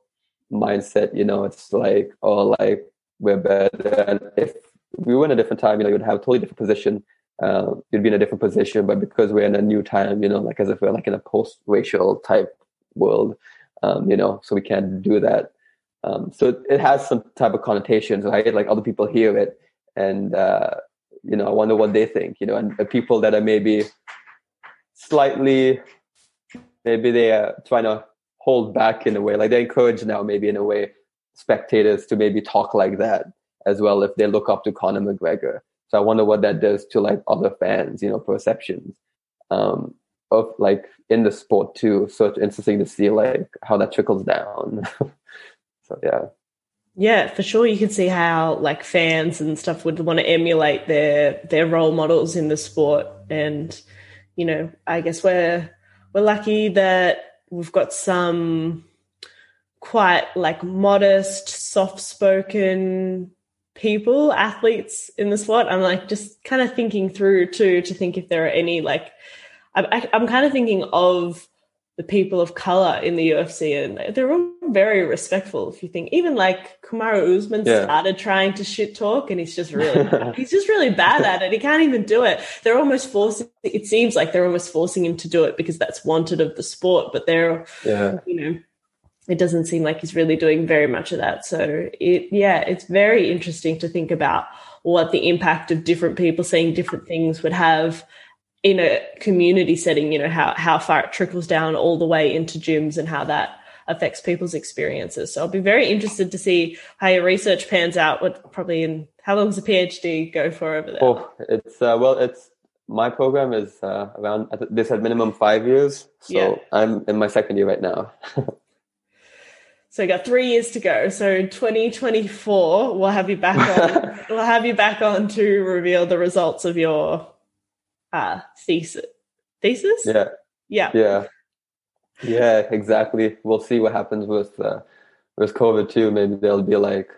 mindset, you know, it's like, oh, like we're better. And if we were in a different time, you know, you'd have a totally different position. Uh, you'd be in a different position, but because we're in a new time, you know, like as if we're like in a post-racial type world, um, you know, so we can't do that. Um, so it has some type of connotations, right? Like other people hear it, and uh, you know, I wonder what they think. You know, and people that are maybe slightly, maybe they are trying to hold back in a way, like they encourage now, maybe in a way, spectators to maybe talk like that as well if they look up to Conor McGregor. So I wonder what that does to like other fans, you know, perceptions um, of like in the sport too. So it's interesting to see like how that trickles down. So yeah. Yeah, for sure. You can see how like fans and stuff would want to emulate their their role models in the sport, and you know, I guess we're we're lucky that we've got some quite like modest, soft spoken people, athletes in the sport. I'm like just kind of thinking through too to think if there are any like I'm I'm kind of thinking of the people of color in the UFC, and they're all very respectful. If you think, even like Kamaru Usman yeah. started trying to shit talk, and he's just really, he's just really bad at it. He can't even do it. They're almost forcing. It seems like they're almost forcing him to do it because that's wanted of the sport. But they're, yeah. you know, it doesn't seem like he's really doing very much of that. So it, yeah, it's very interesting to think about what the impact of different people saying different things would have in a community setting, you know, how, how far it trickles down all the way into gyms and how that affects people's experiences. So I'll be very interested to see how your research pans out. What probably in how long does a PhD go for over there? Oh, it's uh, well, it's my program is uh, around this at minimum five years. So yeah. I'm in my second year right now. so you got three years to go. So 2024, we'll have you back on. we'll have you back on to reveal the results of your uh, thesis. Thesis? Yeah. Yeah. Yeah. Yeah, exactly. We'll see what happens with uh, with COVID too. Maybe they'll be like,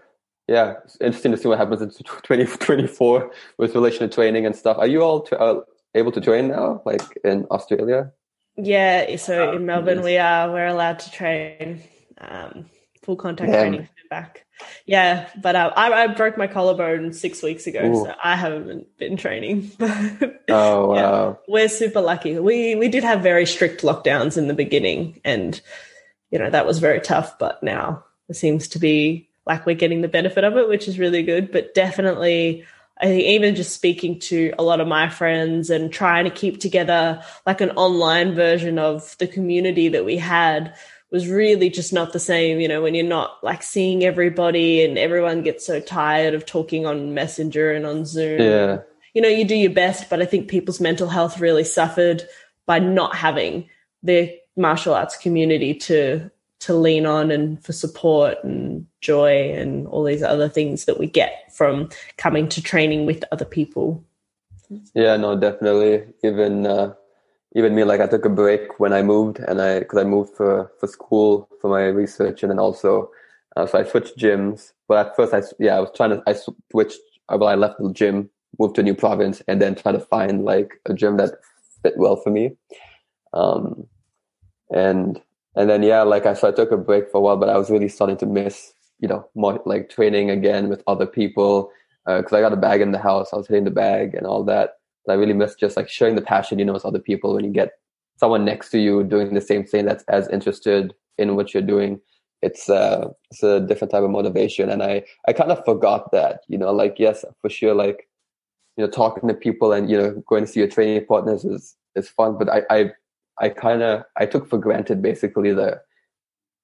yeah, it's interesting to see what happens in 2024 with relation to training and stuff. Are you all uh, able to train now, like in Australia? Yeah, so in Melbourne, we are we're allowed to train. Um, full contact Damn. training back. Yeah, but uh, I, I, broke my collarbone six weeks ago, Ooh. so I haven't been training. oh wow, yeah, we're super lucky. We we did have very strict lockdowns in the beginning, and you know that was very tough. But now it seems to be like we're getting the benefit of it, which is really good. But definitely. I think even just speaking to a lot of my friends and trying to keep together like an online version of the community that we had was really just not the same, you know, when you're not like seeing everybody and everyone gets so tired of talking on Messenger and on Zoom. Yeah. You know, you do your best, but I think people's mental health really suffered by not having their martial arts community to to lean on and for support and joy and all these other things that we get from coming to training with other people. Yeah, no, definitely. Even uh, even me, like I took a break when I moved, and I because I moved for for school for my research, and then also uh, so I switched gyms. But at first, I yeah, I was trying to I switched. Uh, well, I left the gym, moved to a new province, and then try to find like a gym that fit well for me. Um, and and then yeah, like I so I took a break for a while, but I was really starting to miss you know more like training again with other people because uh, I got a bag in the house. I was hitting the bag and all that. I really miss just like sharing the passion, you know, with other people when you get someone next to you doing the same thing that's as interested in what you're doing. It's uh it's a different type of motivation. And I I kind of forgot that, you know, like yes, for sure, like, you know, talking to people and, you know, going to see your training partners is is fun. But I I I kinda I took for granted basically the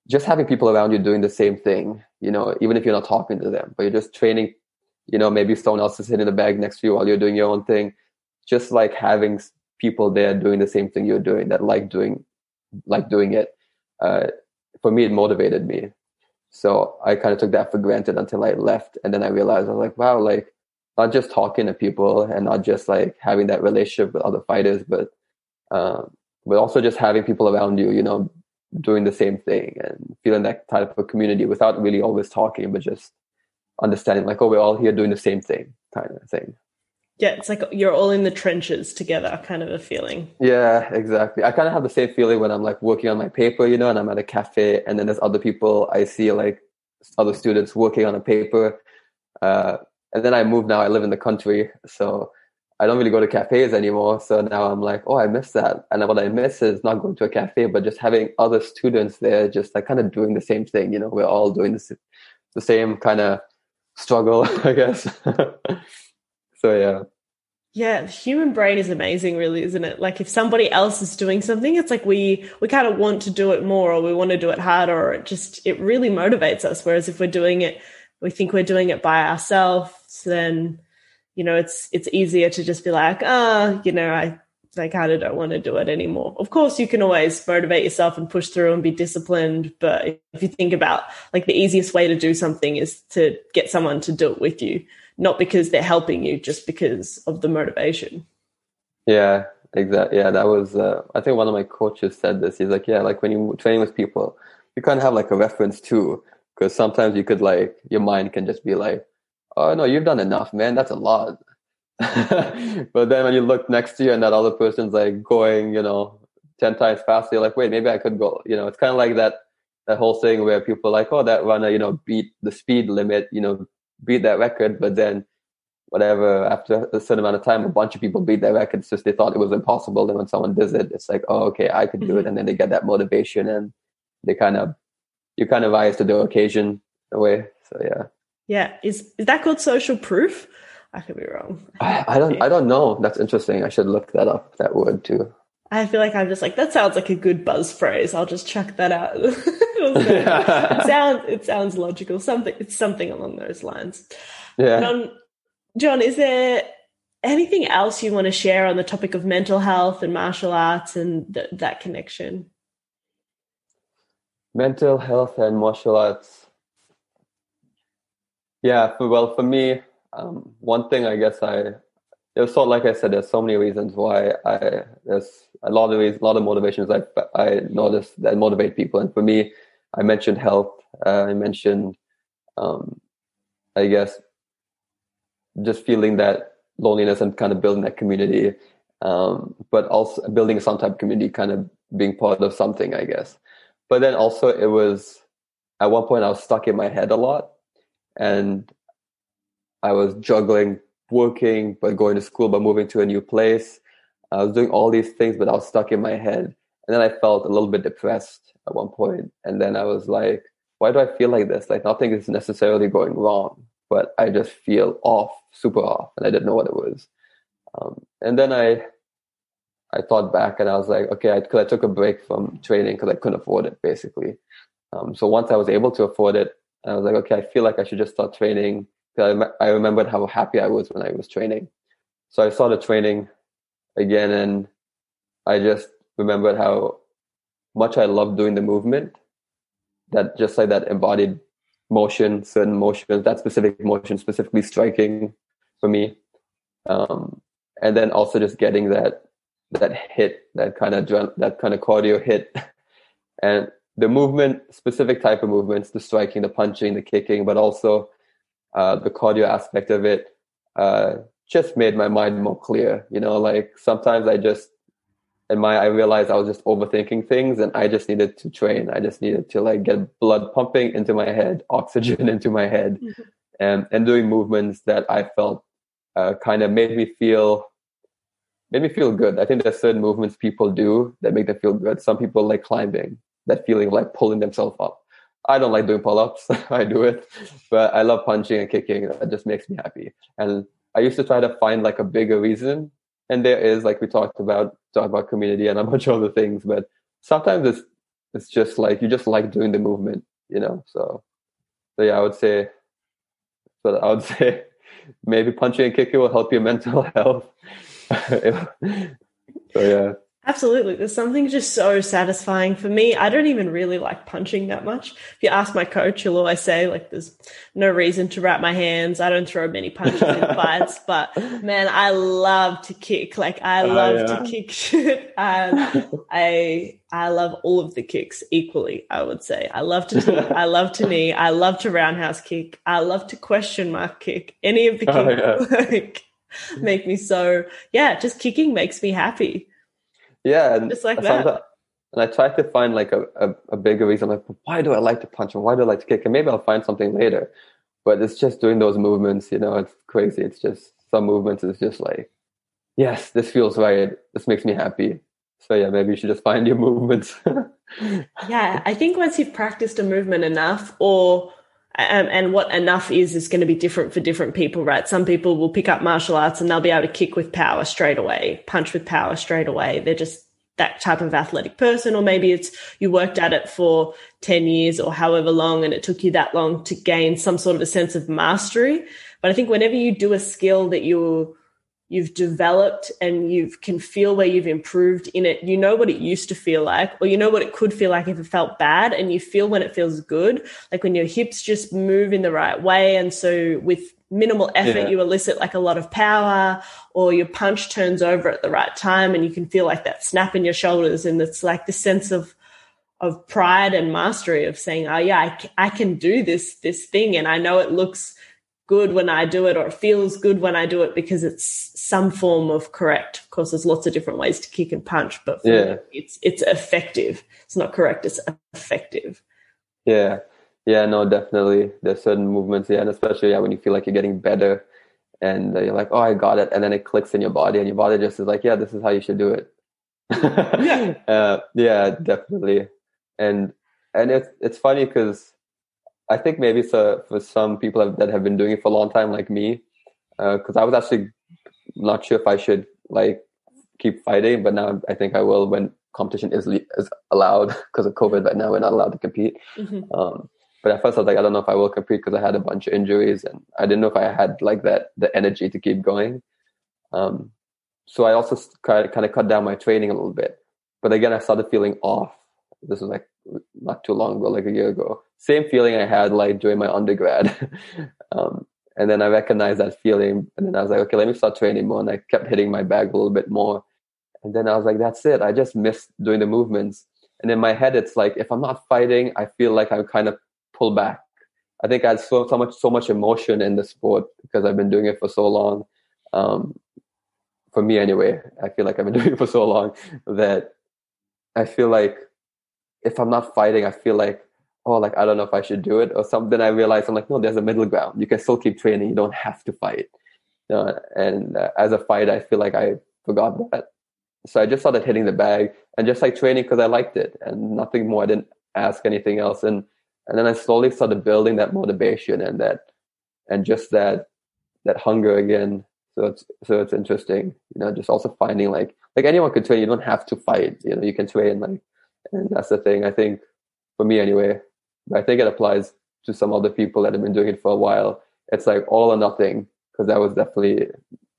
just having people around you doing the same thing, you know, even if you're not talking to them, but you're just training, you know, maybe someone else is hitting the bag next to you while you're doing your own thing just like having people there doing the same thing you're doing that like doing like doing it uh, for me it motivated me so i kind of took that for granted until i left and then i realized i was like wow like not just talking to people and not just like having that relationship with other fighters but um, but also just having people around you you know doing the same thing and feeling that type of community without really always talking, but just understanding like, oh, we're all here doing the same thing kind of thing. Yeah, it's like you're all in the trenches together, kind of a feeling. Yeah, exactly. I kind of have the same feeling when I'm like working on my paper, you know, and I'm at a cafe, and then there's other people I see, like other students working on a paper. Uh, and then I moved now, I live in the country, so I don't really go to cafes anymore. So now I'm like, oh, I miss that. And what I miss is not going to a cafe, but just having other students there, just like kind of doing the same thing. You know, we're all doing this, the same kind of struggle, I guess. so yeah. Yeah, the human brain is amazing, really, isn't it? Like if somebody else is doing something, it's like we we kind of want to do it more, or we want to do it harder, or it just it really motivates us. Whereas if we're doing it, we think we're doing it by ourselves, then you know it's it's easier to just be like, ah, oh, you know, I I kind of don't want to do it anymore. Of course, you can always motivate yourself and push through and be disciplined, but if you think about like the easiest way to do something is to get someone to do it with you not because they're helping you, just because of the motivation. Yeah, exactly. Yeah, that was. Uh, I think one of my coaches said this. He's like, yeah, like when you train with people, you kind of have like a reference too, because sometimes you could like your mind can just be like, oh no, you've done enough, man. That's a lot. but then when you look next to you and that other person's like going, you know, ten times faster, you're like, wait, maybe I could go. You know, it's kind of like that that whole thing where people are like, oh, that runner, you know, beat the speed limit, you know, beat that record, but then whatever after a certain amount of time, a bunch of people beat that record. It's just they thought it was impossible. Then when someone does it, it's like, oh, okay, I could do it, mm-hmm. and then they get that motivation, and they kind of you kind of rise to the occasion in a way. So yeah. Yeah, is is that called social proof? I could be wrong. I, I don't. I don't know. That's interesting. I should look that up. That word too. I feel like I'm just like that sounds like a good buzz phrase. I'll just chuck that out. it sounds it sounds logical. Something it's something along those lines. Yeah. Um, John, is there anything else you want to share on the topic of mental health and martial arts and th- that connection? Mental health and martial arts. Yeah, for, well, for me, um, one thing I guess I there's so like I said, there's so many reasons why I there's a lot of reasons, a lot of motivations I I notice that motivate people, and for me, I mentioned health. Uh, I mentioned, um, I guess, just feeling that loneliness and kind of building that community, um, but also building some type of community, kind of being part of something, I guess. But then also, it was at one point I was stuck in my head a lot, and I was juggling working, but going to school, but moving to a new place. I was doing all these things, but I was stuck in my head. And then I felt a little bit depressed at one. And then I was like, why do I feel like this? Like nothing is necessarily going wrong, but I just feel off, super off. And I didn't know what it was. Um, and then I, I thought back and I was like, okay, I, cause I took a break from training because I couldn't afford it basically. Um, so once I was able to afford it, I was like, okay, I feel like I should just start training Because I remembered how happy I was when I was training. So I started training again, and I just remembered how much I love doing the movement. That just like that embodied motion, certain motions, that specific motion, specifically striking for me, um, and then also just getting that that hit, that kind of that kind of cardio hit, and the movement, specific type of movements, the striking, the punching, the kicking, but also uh, the cardio aspect of it uh, just made my mind more clear. You know, like sometimes I just in my I realized I was just overthinking things, and I just needed to train. I just needed to like get blood pumping into my head, oxygen into my head, mm-hmm. and and doing movements that I felt uh, kind of made me feel made me feel good. I think there's certain movements people do that make them feel good. Some people like climbing, that feeling like pulling themselves up. I don't like doing pull-ups. I do it, but I love punching and kicking. That just makes me happy. And I used to try to find like a bigger reason, and there is like we talked about, talk about community and a bunch of other things. But sometimes it's it's just like you just like doing the movement, you know. So, so yeah, I would say, so I would say maybe punching and kicking will help your mental health. so yeah. Absolutely. There's something just so satisfying for me. I don't even really like punching that much. If you ask my coach, he'll always say, like, there's no reason to wrap my hands. I don't throw many punches in fights, but man, I love to kick. Like, I oh, love yeah. to kick shit. And I, I love all of the kicks equally, I would say. I love to. I love to knee. I love to roundhouse kick. I love to question mark kick. Any of the oh, kicks oh, yeah. like, make me so, yeah, just kicking makes me happy. Yeah, and just like that. And I try to find like a, a, a bigger reason. Like, why do I like to punch and why do I like to kick? And maybe I'll find something later. But it's just doing those movements, you know, it's crazy. It's just some movements is just like, yes, this feels right. This makes me happy. So yeah, maybe you should just find your movements. yeah, I think once you've practiced a movement enough or and what enough is is going to be different for different people, right? Some people will pick up martial arts and they'll be able to kick with power straight away, punch with power straight away. They're just that type of athletic person, or maybe it's you worked at it for 10 years or however long and it took you that long to gain some sort of a sense of mastery. But I think whenever you do a skill that you you've developed and you can feel where you've improved in it. You know what it used to feel like, or you know what it could feel like if it felt bad, and you feel when it feels good, like when your hips just move in the right way. And so with minimal effort, yeah. you elicit like a lot of power, or your punch turns over at the right time, and you can feel like that snap in your shoulders. And it's like the sense of of pride and mastery of saying, "Oh yeah, I, I can do this this thing," and I know it looks good when I do it or it feels good when I do it because it's some form of correct. Of course, there's lots of different ways to kick and punch, but yeah. it's it's effective. It's not correct, it's effective. Yeah. Yeah, no, definitely. There's certain movements, yeah, and especially yeah, when you feel like you're getting better and uh, you're like, oh, I got it. And then it clicks in your body and your body just is like, yeah, this is how you should do it. yeah. Uh, yeah, definitely. And, and it's, it's funny because I think maybe so for some people that have been doing it for a long time, like me, because uh, I was actually not sure if I should like keep fighting, but now I think I will when competition is is allowed because of COVID. Right now, we're not allowed to compete. Mm-hmm. Um, but at first, I was like, I don't know if I will compete because I had a bunch of injuries and I didn't know if I had like that the energy to keep going. Um, so I also kind of cut down my training a little bit. But again, I started feeling off. This was like not too long ago, like a year ago. Same feeling I had like during my undergrad. um, and then I recognized that feeling. And then I was like, okay, let me start training more. And I kept hitting my bag a little bit more. And then I was like, that's it. I just missed doing the movements. And in my head, it's like, if I'm not fighting, I feel like I'm kind of pull back. I think I had so, so much, so much emotion in the sport because I've been doing it for so long. Um, for me anyway, I feel like I've been doing it for so long that I feel like if I'm not fighting, I feel like, oh, like I don't know if I should do it or something. I realize I'm like, no, there's a middle ground. You can still keep training. You don't have to fight. And uh, as a fighter, I feel like I forgot that. So I just started hitting the bag and just like training because I liked it and nothing more. I didn't ask anything else. And and then I slowly started building that motivation and that and just that that hunger again. So it's so it's interesting, you know, just also finding like like anyone could train. You don't have to fight. You know, you can train like and that's the thing, I think, for me anyway. I think it applies to some other people that have been doing it for a while. It's like all or nothing, because that was definitely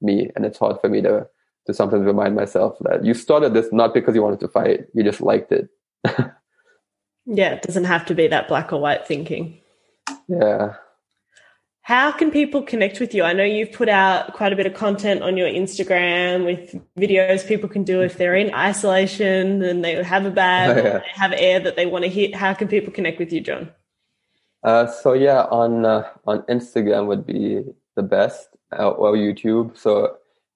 me. And it's hard for me to, to sometimes remind myself that you started this not because you wanted to fight, you just liked it. yeah, it doesn't have to be that black or white thinking. Yeah. How can people connect with you? I know you've put out quite a bit of content on your Instagram with videos people can do if they're in isolation and they have a bag oh, yeah. they have air that they want to hit. How can people connect with you, John? Uh, so yeah, on uh, on Instagram would be the best, uh, or YouTube. So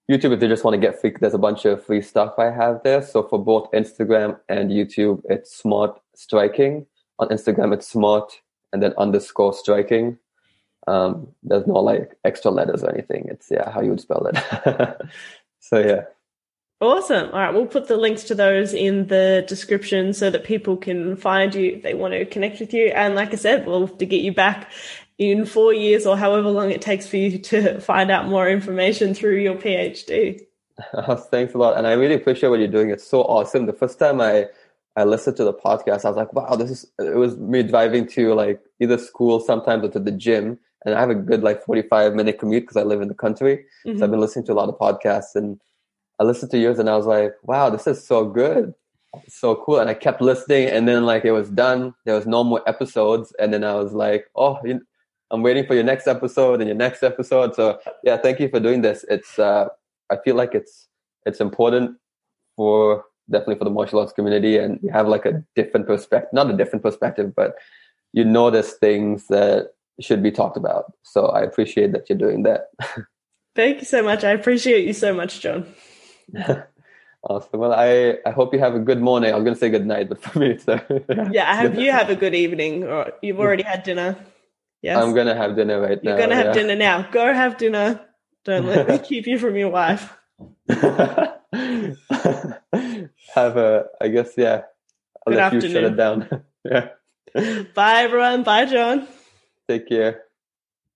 YouTube, if they just want to get free, there's a bunch of free stuff I have there. So for both Instagram and YouTube, it's smart striking. On Instagram, it's smart and then underscore striking. Um, there's no like extra letters or anything. It's yeah, how you would spell it. so yeah. Awesome. All right, we'll put the links to those in the description so that people can find you if they want to connect with you. And like I said, we'll have to get you back in four years or however long it takes for you to find out more information through your PhD. Thanks a lot. And I really appreciate what you're doing. It's so awesome. The first time I I listened to the podcast, I was like, wow, this is it was me driving to like either school sometimes or to the gym and I have a good like 45 minute commute because I live in the country. Mm-hmm. So I've mm-hmm. been listening to a lot of podcasts and I listened to yours and I was like, wow, this is so good. So cool. And I kept listening and then like it was done. There was no more episodes. And then I was like, oh, I'm waiting for your next episode and your next episode. So yeah, thank you for doing this. It's, uh, I feel like it's, it's important for definitely for the martial arts community and you have like a different perspective, not a different perspective, but you notice things that should be talked about. So I appreciate that you're doing that. Thank you so much. I appreciate you so much, John. awesome. Well, I, I hope you have a good morning. I was going to say good night, but for me, it's uh, yeah. I hope you have a good evening, or you've already had dinner. Yes, I'm going to have dinner right You're now. You're going to have yeah. dinner now. Go have dinner. Don't let me keep you from your wife. have a, I guess, yeah. I'll good let afternoon. you shut it down. yeah. Bye, everyone. Bye, John. Take care.